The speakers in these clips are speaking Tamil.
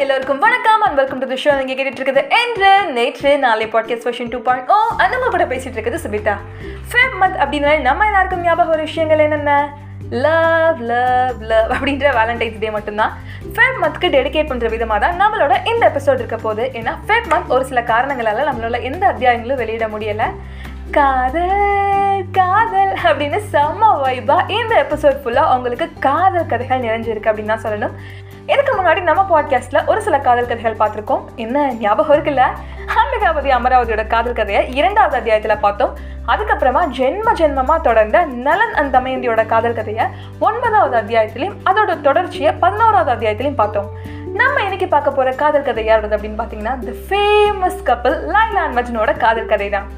எல்லோருக்கும் வணக்கம் and welcome to the show நீங்கள் கேட்டுட்டு இருக்குது என்று நேற்று நாளை podcast version two point O நம்ம கூட பேசிட்டு இருக்குது சுபிதா ஃபேப் மந்த் அப்படின்னா நம்ம எல்லாருக்கும் ஞாபகம் ஒரு விஷயங்கள் என்னென்ன? லவ் லவ் லவ் அப்படின்ற வேலண்டைன்ஸ் டே மட்டும்தான். ஃபேப் மந்த்க்கு டெடிகேட் பண்ணுற விதமாக தான் நம்மளோட இந்த எபிசோட் இருக்க போது ஏன்னா ஃபேப் மந்த் ஒரு சில காரணங்களால் நம்மளால எந்த அத்தியாயங்களும் வெளியிட முடியலை. காதல் காதல் அப்படின்னு செம்ம வைபா இந்த எபிசோட் ஃபுல்லாக உங்களுக்கு காதல் கதைகள் நிறைஞ்சிருக்கு அப்படின்னு தான் சொல்லணும். இதுக்கு முன்னாடி நம்ம பாட்காஸ்ட்டில் ஒரு சில காதல் கதைகள் பார்த்துருக்கோம். என்ன ஞாபகம் இருக்குல்ல? அம்பிகாபதி அமராவதியோட காதல் கதையை இரண்டாவது அத்தியாயத்தில் பார்த்தோம். அதுக்கப்புறமா ஜென்ம ஜென்மமாக தொடர்ந்த நலன் அண்ட் தமயந்தியோட காதல் கதையை ஒன்பதாவது அத்தியாயத்திலையும் அதோட தொடர்ச்சியை பதினோராவது அத்தியாயத்திலையும் பார்த்தோம். நம்ம இன்னைக்கு பார்க்க போகிற காதல் கதை யாரோடது அப்படின்னு பார்த்தீங்கன்னா தி ஃபேமஸ் கப்பல் லைலான் மஜ்னோட காதல் கதை தான்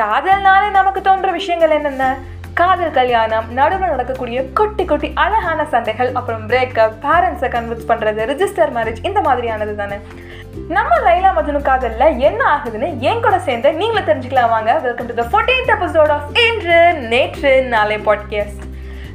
காதல்னாலே நமக்கு தோன்ற விஷயங்கள் என்னென்ன? காதல் கல்யாணம் நடுவில் நடக்கக்கூடிய குட்டி குட்டி அழகான சண்டைகள் அப்புறம் பிரேக்கப் பேரண்ட்ஸை கன்வின்ஸ் பண்ணுறது ரிஜிஸ்டர் மேரேஜ் இந்த மாதிரியானது தானே. நம்ம லைலா மஜ்னு காதல்ல என்ன ஆகுதுன்னு என் கூட சேர்ந்து நீங்களும் தெரிஞ்சுக்கலாம் வாங்க. Welcome to the fourteenth episode of இன்று நேற்று நாளை பாட்காஸ்ட்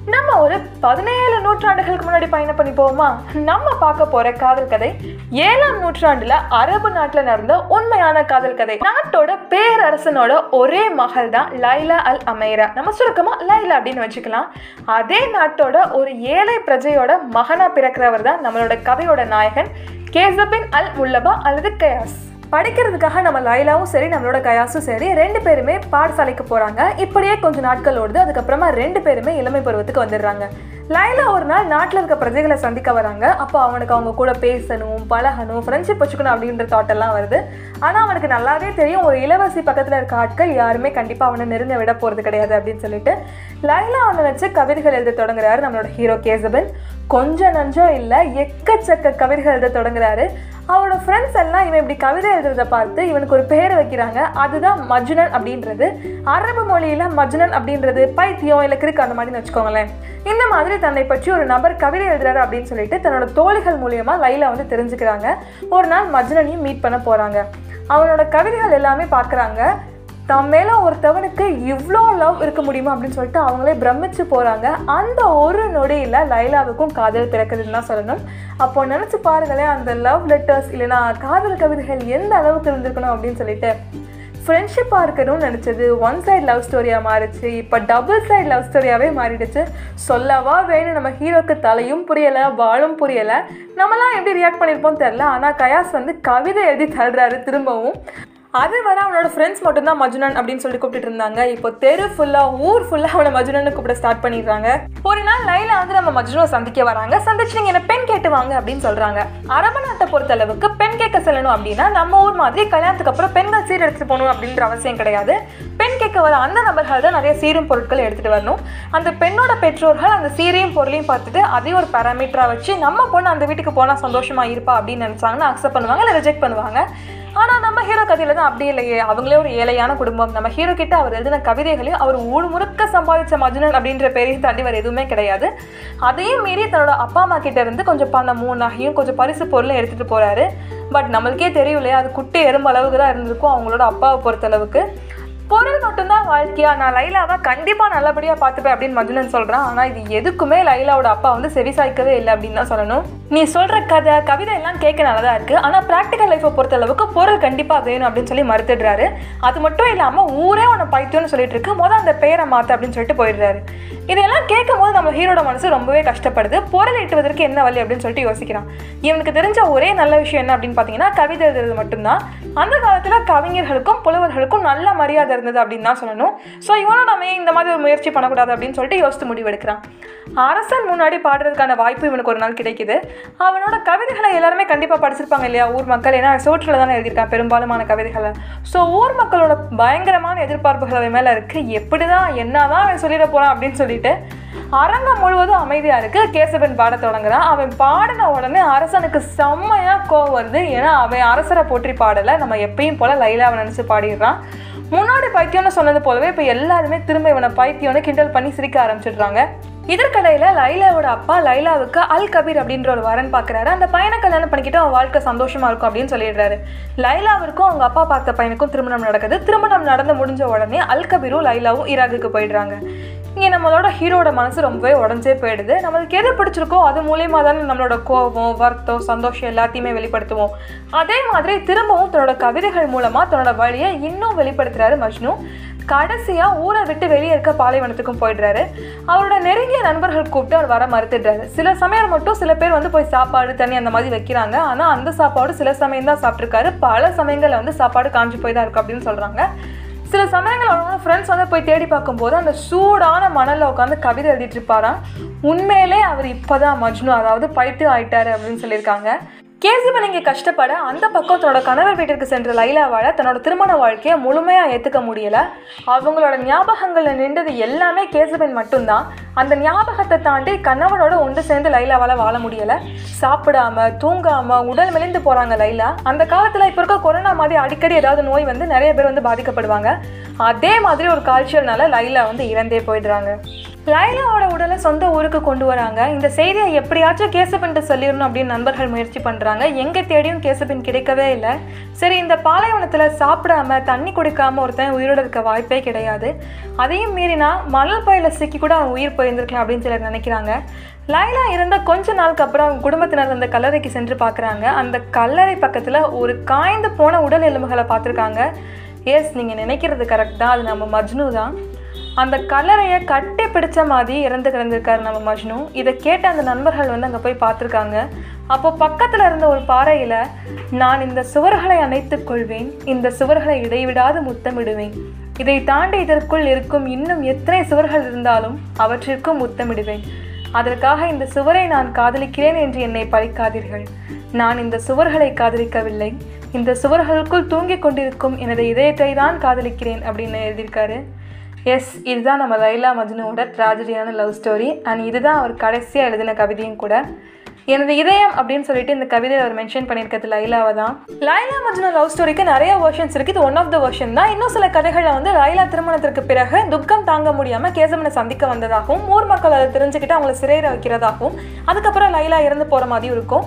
நம்ம ஒரு பதினேழு நூற்றாண்டுகளுக்கு முன்னாடி பயணம் பண்ணி போவோமா? நம்ம பார்க்க போற காதல் கதை ஏழாம் நூற்றாண்டுல அரபு நாட்டுல நடந்த உண்மையான காதல் கதை. நாட்டோட பேரரசனோட ஒரே மகள் தான் லைலா அல் அமேரா. நம்ம சுருக்கமா லைலா அப்படின்னு வச்சுக்கலாம். அதே நாட்டோட ஒரு ஏழை பிரஜையோட மகனா பிறக்கிறவர் தான் நம்மளோட கதையோட நாயகன் கேசபின் அல் முல்லபா அல்லது கயாஸ். படிக்கிறதுக்காக நம்ம லைலாவும் சரி நம்மளோட கயாஸும் சரி ரெண்டு பேருமே பாடசாலைக்கு போகிறாங்க இப்படியே கொஞ்சம் நாட்கள் ஓடுது. அதுக்கப்புறமா ரெண்டு பேருமே இளமை பருவத்துக்கு வந்துடுறாங்க. லைலா ஒரு நாள் நாட்டில் இருக்க பிரஜைகளை சந்திக்க வராங்க. அப்போ அவனுக்கு அவங்க கூட பேசணும் பழகணும் ஃப்ரெண்ட்ஷிப் வச்சுக்கணும் அப்படின்ற தாட் எல்லாம் வருது. ஆனால் அவனுக்கு நல்லாவே தெரியும். ஒரு இளவரசி பக்கத்தில் இருக்க ஆட்கள் யாருமே கண்டிப்பாக அவனை நெருங்க விட போகிறது கிடையாது அப்படின்னு சொல்லிட்டு லைலா அவனை வச்சு கவிதைகள் எழுத தொடங்குறாரு நம்மளோட ஹீரோ கேசபன் கொஞ்சம் நஞ்சம் இல்லை எக்கச்சக்க கவிதைகள் எழுத தொடங்குறாரு. அவனோட ஃப்ரெண்ட்ஸ் எல்லாம் இவன் இப்படி கவிதை எழுதுறதை பார்த்து இவனுக்கு ஒரு பேரை வைக்கிறாங்க. அதுதான் மஜ்னன் அப்படின்றது. அரபு மொழியில் மஜ்னன் அப்படின்றது பைத்தியம் இல்லை கிறுக்கு அந்த மாதிரி வச்சுக்கோங்களேன். இந்த மாதிரி தன்னை பற்றி ஒரு நபர் கவிதை எழுதுறாரு அப்படின்னு சொல்லிட்டு தன்னோட தோழிகள் மூலியமாக லைலா வந்து தெரிஞ்சுக்கிறாங்க. ஒரு நாள் மஜ்னனையும் மீட் பண்ண போகிறாங்க அவனோட கவிதைகள் எல்லாமே பார்க்குறாங்க. தம் மேலே ஒருத்தவனுக்கு இவ்வளோ லவ் இருக்க முடியுமா அப்படின்னு சொல்லிட்டு அவங்களே பிரமிச்சு போகிறாங்க அந்த ஒரு நொடியில் லைலாவுக்கும் காதல் பிறக்குதுன்னு தான் சொல்லணும். அப்போ நினச்சி பாருங்களேன் அந்த லவ் லெட்டர்ஸ் இல்லைனா காதல் கவிதைகள் எந்த அளவுக்கு இருந்திருக்கணும் அப்படின்னு சொல்லிட்டு. ஃப்ரெண்ட்ஷிப்பாக இருக்கணும்னு நினச்சது ஒன் சைட் லவ் ஸ்டோரியாக மாறிச்சு. இப்போ டபுள் சைட் லவ் ஸ்டோரியாகவே மாறிடுச்சு. சொல்லவா வேணும் நம்ம ஹீரோக்கு தலையும் புரியலை வாழும் புரியலை. நம்மலாம் எப்படி ரியாக்ட் பண்ணியிருப்போம் தெரில ஆனால் கயாஸ் வந்து கவிதை எழுதி தள்ளுறாரு திரும்பவும். அது வர அவனோட ஃப்ரெண்ட்ஸ் மட்டும்தான் மஜுனன் அப்படின்னு சொல்லி கூப்பிட்டு இருந்தாங்க. இப்போ தெரு ஃபுல்லாக ஊர் ஃபுல்லாக அவனை மஜுனன் கூப்பிட ஸ்டார்ட் பண்ணிடுறாங்க. ஒரு நாள் லைலா வந்து நம்ம மஜ்னுவை சந்திக்க வராங்க. சந்திச்சு நீங்கள் என்ன பெண் கேட்டு வாங்க அப்படின்னு சொல்கிறாங்க அரபு நாட்டை பொறுத்த அளவுக்கு பெண் கேட்க செல்லணும் அப்படின்னா நம்ம ஊர் மாதிரி கல்யாணத்துக்கு அப்புறம் பெண்கள் சீர் எடுத்துட்டு போகணும் அப்படின்ற அவசியம் கிடையாது. பெண் வர அந்த நபர்கள் தான் நிறைய சீரும் பொருட்கள் எடுத்துகிட்டு வரணும். அந்த பெண்ணோட பெற்றோர்கள் அந்த சீரையும் பொருளையும் பார்த்துட்டு அதையும் ஒரு பேராமீட்டராக வச்சு நம்ம பொண்ணு அந்த வீட்டுக்கு போனால் சந்தோஷமாக இருப்பா அப்படின்னு நினச்சாங்கன்னா அக்செப்ட் பண்ணுவாங்க இல்லை ரிஜெக்ட் பண்ணுவாங்க. ஆனால் நம்ம ஹீரோ கதையில் தான் அப்படி இல்லையே. அவங்களே ஒரு ஏழையான குடும்பம். நம்ம ஹீரோ கிட்ட அவர் எழுதின கவிதைகளையும் அவர் ஊழ் முழுக்க சம்பாதிச்ச மஜ்னன் அப்படின்ற பேரையும் தாண்டி வேறு எதுவுமே கிடையாது. அதையும் மீறி தன்னோட அப்பா அம்மா கிட்ட இருந்து கொஞ்சம் பணமும் நகையும் கொஞ்சம் பரிசு பொருளும் எடுத்துகிட்டு போகிறாரு பட் நம்மளுக்கே தெரியும் இல்லையா அது குட்டி எறும்பு அளவுக்கு தான் இருந்திருக்கும் அவங்களோட அப்பாவை பொறுத்தளவுக்கு. பொருள் மட்டும்தான் வாழ்க்கையா? நான் லைலாவை கண்டிப்பாக நல்லபடியாக பார்த்துப்பேன் அப்படின்னு மதுலன் சொல்கிறான் ஆனால் இது எதுக்குமே லைலாவோட அப்பா வந்து செவிசாய்க்கவே இல்லை அப்படின்னு தான் சொல்லணும். நீ சொல்கிற கதை கவிதை எல்லாம் கேட்க நல்லதாக இருக்குது ஆனால் ப்ராக்டிக்கல் லைஃப்பை பொறுத்த அளவுக்கு பொருள் கண்டிப்பாக வேணும் அப்படின்னு சொல்லி மறுத்துடுறாரு. அது மட்டும் இல்லாமல் ஊரே உன்னை பைத்தியம்னு சொல்லிட்டு இருக்கு. மொதல் அந்த பேரை மாற்ற அப்படின்னு சொல்லிட்டு போயிடுறாரு. இதெல்லாம் கேட்கும் போது நம்ம ஹீரோட மனசு ரொம்பவே கஷ்டப்படுது. பொருள் ஈட்டுவதற்கு என்ன வழி அப்படின்னு சொல்லிட்டு யோசிக்கிறான். இவனுக்கு தெரிஞ்ச ஒரே நல்ல விஷயம் என்ன அப்படின்னு பார்த்தீங்கன்னா கவிதை எழுதுறது மட்டும்தான். அந்த காலத்தில் கவிஞர்களுக்கும் புலவர்களுக்கும் நல்ல மரியாதை இருந்தது அப்படின்னு தான் சொல்லணும். ஸோ இவனும் நம்ம இந்த மாதிரி ஒரு முயற்சி பண்ணக்கூடாது அப்படின்னு சொல்லிட்டு யோசித்து முடிவெடுக்கிறான். அரசன் முன்னாடி பாடுறதுக்கான வாய்ப்பு இவனுக்கு ஒரு நாள் கிடைக்குது. அவனோட கவிதைகளை எல்லாருமே கண்டிப்பாக படிச்சிருப்பாங்க இல்லையா? ஊர் மக்கள். ஏன்னா சோற்றில் தானே எழுதியிருக்கான் பெரும்பாலுமான கவிதைகளை. ஸோ ஊர் மக்களோட பயங்கரமான எதிர்பார்ப்புகள் அவன் மேலே இருக்குது எப்படி தான் என்ன தான் அவன் சொல்லிட போகிறான் அப்படின்னு சொல்லி சொல்லிட்டு அரங்கம் முழுவதும் அமைதியாக இருக்குது கேசவன் பாட தொடங்குறான். அவன் பாடின உடனே அரசனுக்கு செம்மையாக கோவம் வருது. ஏன்னா அவன் அரசரை போற்றி பாடலை. நம்ம எப்பயும் போல் லைலாவை நினச்சி பாடிடுறான். முன்னாடி பைத்தியம்னு சொன்னது போலவே இப்போ எல்லாருமே திரும்ப இவனை பைத்தியம்னு கிண்டல் பண்ணி சிரிக்க ஆரம்பிச்சிடுறாங்க. இதற்கடையில் லைலாவோட அப்பா லைலாவுக்கு அல் கபீர் அப்படின்ற ஒரு வரன் பார்க்குறாரு அந்த பையனை கல்யாணம் பண்ணிக்கிட்டு அவன் வாழ்க்கை சந்தோஷமாக இருக்கும் அப்படின்னு சொல்லிடுறாரு. லைலாவிற்கும் அவங்க அப்பா பார்த்த பையனுக்கும் திருமணம் நடக்குது. திருமணம் நடந்து முடிஞ்ச உடனே அல் கபீரும் லைலாவும் ஈராக்குக்கு போயிடுறாங்க. இங்கே நம்மளோட ஹீரோட மனசு ரொம்பவே உடஞ்சே போயிடுது. நம்மளுக்கு எது பிடிச்சிருக்கோ அது மூலியமாக தானே நம்மளோட கோபம் வருத்தம் சந்தோஷம் எல்லாத்தையுமே வெளிப்படுத்துவோம். அதே மாதிரி திரும்பவும் தன்னோட கவிதைகள் மூலமாக தன்னோட வழியை இன்னும் வெளிப்படுத்துகிறாரு மஜ்னு. கடைசியாக ஊரை விட்டு வெளியே இருக்க பாலைவனத்துக்கும் போயிடுறாரு. அவரோட நெருங்கிய நண்பர்கள் கூப்பிட்டு அவர் வர மறுத்துடுறாரு. சில சமயம் மட்டும் சில பேர் வந்து போய் சாப்பாடு தண்ணி அந்த மாதிரி வைக்கிறாங்க. ஆனால் அந்த சாப்பாடு சில சமயம் தான் சாப்பிட்ருக்காரு பல சமயங்களில் வந்து சாப்பாடு காஞ்சி போய் தான் இருக்கும் அப்படின்னு சொல்கிறாங்க சில சமயங்கள் அவரோட ஃப்ரெண்ட்ஸ் வந்து போய் தேடி பார்க்கும்போது அந்த சூடான மணலில் உட்காந்து கவிதை எழுதிட்டு இருப்பாராம். உண்மையிலே அவர் இப்போதான் மஜ்னு அதாவது பைட்டு ஆயிட்டாரு அப்படின்னு சொல்லியிருக்காங்க. கேசிபன் இங்கே கஷ்டப்பட அந்த பக்கம் தன்னோட கணவர் வீட்டிற்கு சென்ற லைலாவால் தன்னோட திருமண வாழ்க்கையை முழுமையாக ஏற்றுக்க முடியலை. அவங்களோட ஞாபகங்களில் நின்றது எல்லாமே கேசிபன் மட்டும்தான். அந்த ஞாபகத்தை தாண்டி கணவனோட ஒன்று சேர்ந்து லைலாவால் வாழ முடியலை. சாப்பிடாம தூங்காமல் உடல் மெலிந்து போகிறாங்க லைலா. அந்த காலத்தில் இப்போ இருக்க கொரோனா மாதிரி அடிக்கடி ஏதாவது நோய் வந்து நிறைய பேர் வந்து பாதிக்கப்படுவாங்க. அதே மாதிரி ஒரு காய்ச்சல்னால லைலா வந்து இறந்தே போயிடுறாங்க. லைலாவோட உடலை சொந்த ஊருக்கு கொண்டு வராங்க. இந்த செய்தியை எப்படியாச்சும் கேசபின்ட்டு சொல்லிடணும் அப்படின்னு நண்பர்கள் முயற்சி பண்ணுறாங்க எங்கே தேடியும் கேசபின் கிடைக்கவே இல்லை. சரி இந்த பாலைவனத்தில் சாப்பிடாம தண்ணி குடிக்காம ஒருத்தன் உயிரோட இருக்க வாய்ப்பே கிடையாது. அதையும் மீறினா மணல் பயில சிக்கி கூட அவன் உயிர் போயிருந்திருக்கலாம் அப்படின்னு சிலர் நினைக்கிறாங்க. லைலா இருந்த கொஞ்ச நாளுக்கு அப்புறம் அவங்க குடும்பத்தினர் அந்த கல்லறைக்கு சென்று பார்க்குறாங்க. அந்த கல்லறை பக்கத்தில் ஒரு காய்ந்து போன உடல் எலும்புகளை பார்த்துருக்காங்க. எஸ் நீங்கள் நினைக்கிறது கரெக்ட் தான். அது நம்ம மஜ்னு தான். அந்த கல்லறையை கட்டி பிடிச்ச மாதிரி இறந்து கிடந்திருக்காரு நம்ம மஜ்னு. இதை கேட்ட அந்த நண்பர்கள் வந்து அங்கே போய் பார்த்துருக்காங்க. அப்போ பக்கத்தில் இருந்த ஒரு பாறையில் நான் இந்த சுவர்களை அணைத்துக் கொள்வேன். இந்த சுவர்களை இடைவிடாது முத்தமிடுவேன். இதை தாண்டி இதற்குள் இருக்கும் இன்னும் எத்தனை சுவர்கள் இருந்தாலும் அவற்றிற்கும் முத்தமிடுவேன். அதற்காக இந்த சுவரை நான் காதலிக்கிறேன் என்று என்னை பழிக்காதீர்கள். நான் இந்த சுவர்களை காதலிக்கவில்லை. இந்த சுவர்களுக்குள் தூங்கிக் கொண்டிருக்கும் எனது இதயத்தை தான் காதலிக்கிறேன் அப்படின்னு எழுதியிருக்காரு. எஸ் இதுதான் நம்ம லைலா மஜ்னுவோட ட்ராஜடியான லவ் ஸ்டோரி அண்ட் இதுதான் அவர் கடைசியாக எழுதின கவிதையும் கூட. எனது இதயம் அப்படின்னு சொல்லிட்டு இந்த கவிதையை அவர் மென்ஷன் பண்ணியிருக்கிறது லைலாவை தான். லைலா மஜ்னு லவ் ஸ்டோரிக்கு நிறைய வேர்ஷன்ஸ் இருக்குது இது ஒன் ஆஃப் த வேர்ஷன் தான். இன்னும் சில கதைகளில் வந்து லைலா திருமணத்திற்கு பிறகு துக்கம் தாங்க முடியாமல் கேசவனை சந்திக்க வந்ததாகவும் ஊர் மக்கள் அதை தெரிஞ்சுக்கிட்டு அவங்கள சிறையில் வைக்கிறதாகவும் அதுக்கப்புறம் லைலா இறந்து போகிற மாதிரியும் இருக்கும்.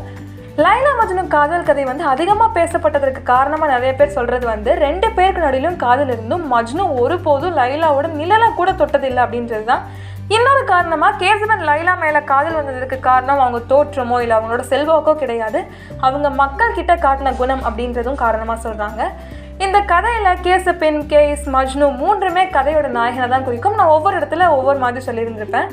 லைலா மஜ்னு காதல் கதை வந்து அதிகமாக பேசப்பட்டதற்கு காரணமாக நிறைய பேர் சொல்கிறது வந்து ரெண்டு பேருக்கு நடுவிலும் காதல் இருந்தும் மஜ்னு ஒருபோதும் லைலாவோட நிழலை கூட தொட்டதில்லை அப்படின்றது தான் இன்னொரு காரணமாக கேசவன் லைலா மேலே காதல் வந்ததுக்கு காரணம் அவங்க தோற்றமோ இல்லை அவங்களோட செல்வாக்கோ கிடையாது. அவங்க மக்கள் கிட்ட காட்டின குணம் அப்படின்றதும் காரணமாக சொல்கிறாங்க இந்த கதையில் கேசப்பின் கேஸ் மஜ்னு மூன்றுமே கதையோட நாயகனை தான் குறிக்கும். நான் ஒவ்வொரு இடத்துல ஒவ்வொரு மாதிரி சொல்லியிருந்திருப்பேன்.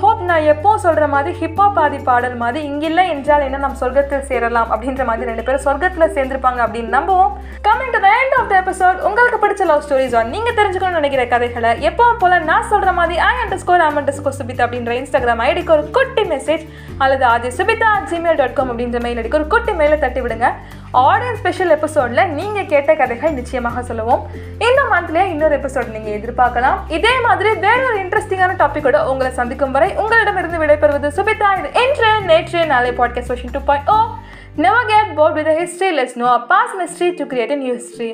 ஹோப் நான் எப்போ சொல்கிற மாதிரி ஹிப்ஹாப் ஆதி பாடல் மாதிரி இங்கில்லை என்றால் என்ன நம்ம சொர்க்கத்தில் சேரலாம் அப்படின்ற மாதிரி ரெண்டு பேரும் சொர்க்கத்தில் சேர்ந்துருப்பாங்க அப்படின்னு நம்புவோம். Coming to the end of the episode உங்களுக்கு பிடிச்ச லவ் ஸ்டோரிஸ் ஆன் நீங்கள் தெரிஞ்சுக்கணும்னு நினைக்கிற கதைகளை எப்போ போல் நான் சொல்கிற மாதிரி I underscore am underscore Subitha அப்படின்ற இன்ஸ்டாகிராம் ஐடிக்கு ஒரு குட்டி மெசேஜ் அல்லது அது சுபிதா ஜிமெயில் டாட் காம் அப்படின்ற மெயில் ஐடிக்கு ஒரு குட்டி மெயிலை தட்டி விடுங்க. ஆடியன்ஸ் ஸ்பெஷல் எபிசோடில் நீங்கள் கேட்ட கதைகள் நிச்சயமாக சொல்லுவோம். இந்த மந்த்லேயே இன்னொரு எபிசோட் நீங்கள் எதிர்பார்க்கலாம். இதே மாதிரி வேற ஒரு இன்ட்ரெஸ்டிங்கான டாப்பிக்கோட உங்களை சந்திக்கும் வரை வரை உங்களிடமிருந்து விடைபெறுவது சுபிதா இது இன்று நேற்று நாளை podcast version two point O never get bored with history less no a pass mystery to create a new history